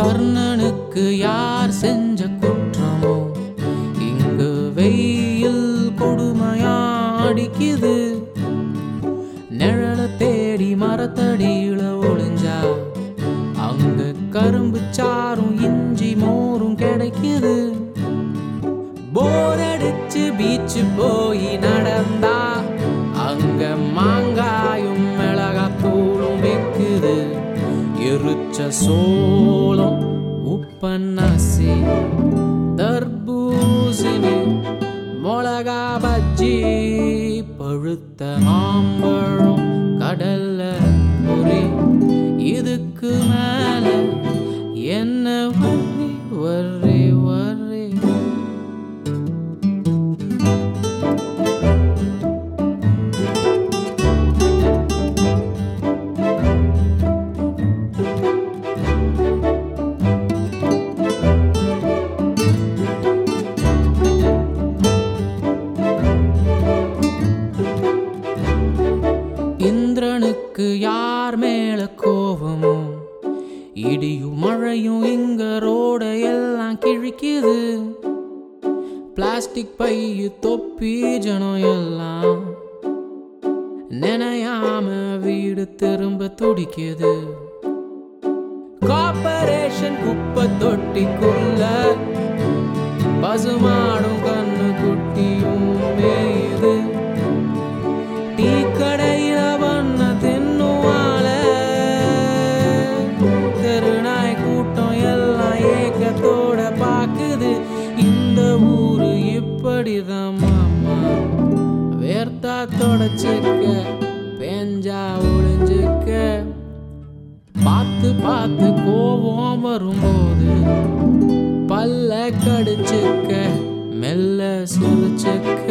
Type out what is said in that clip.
கர்ணனுக்கு யார் செஞ்ச குற்றமோ இங்கு வெயில் கொடுமையா அடிக்குது நிழல தேடி மரத்தடியில ஒளிஞ்சா அங்கு கரும்பு சாரும் இஞ்சி மோரும் கிடைக்குது. போரடிச்சு பீச்சு போ எரிச்ச சோளம் உப்பன்னாசி தர்பூசணி மிளகா பஜ்ஜி பழுத்த மாம்பழம். எனக்கு யார் மேல கோபமோ? இடியும் மழையும் இங்க ரோட எல்லாம் கிழிக்குது. பிளாஸ்டிக் பையு தொப்பி ஜனம் எல்லாம் நினையாம வீடு திரும்ப துடிக்குது. கார்பரேஷன் குப்பை தொட்டிக்குள்ள பசுமாடும் மாமா. வேர்த்தா தொடச்சுக்க பேஞ்சா ஒழிஞ்சுக்க பார்த்து பார்த்து கோபம் வரும்போது பல்ல கடிச்சுக்க மெல்ல சிரிச்சுக்க.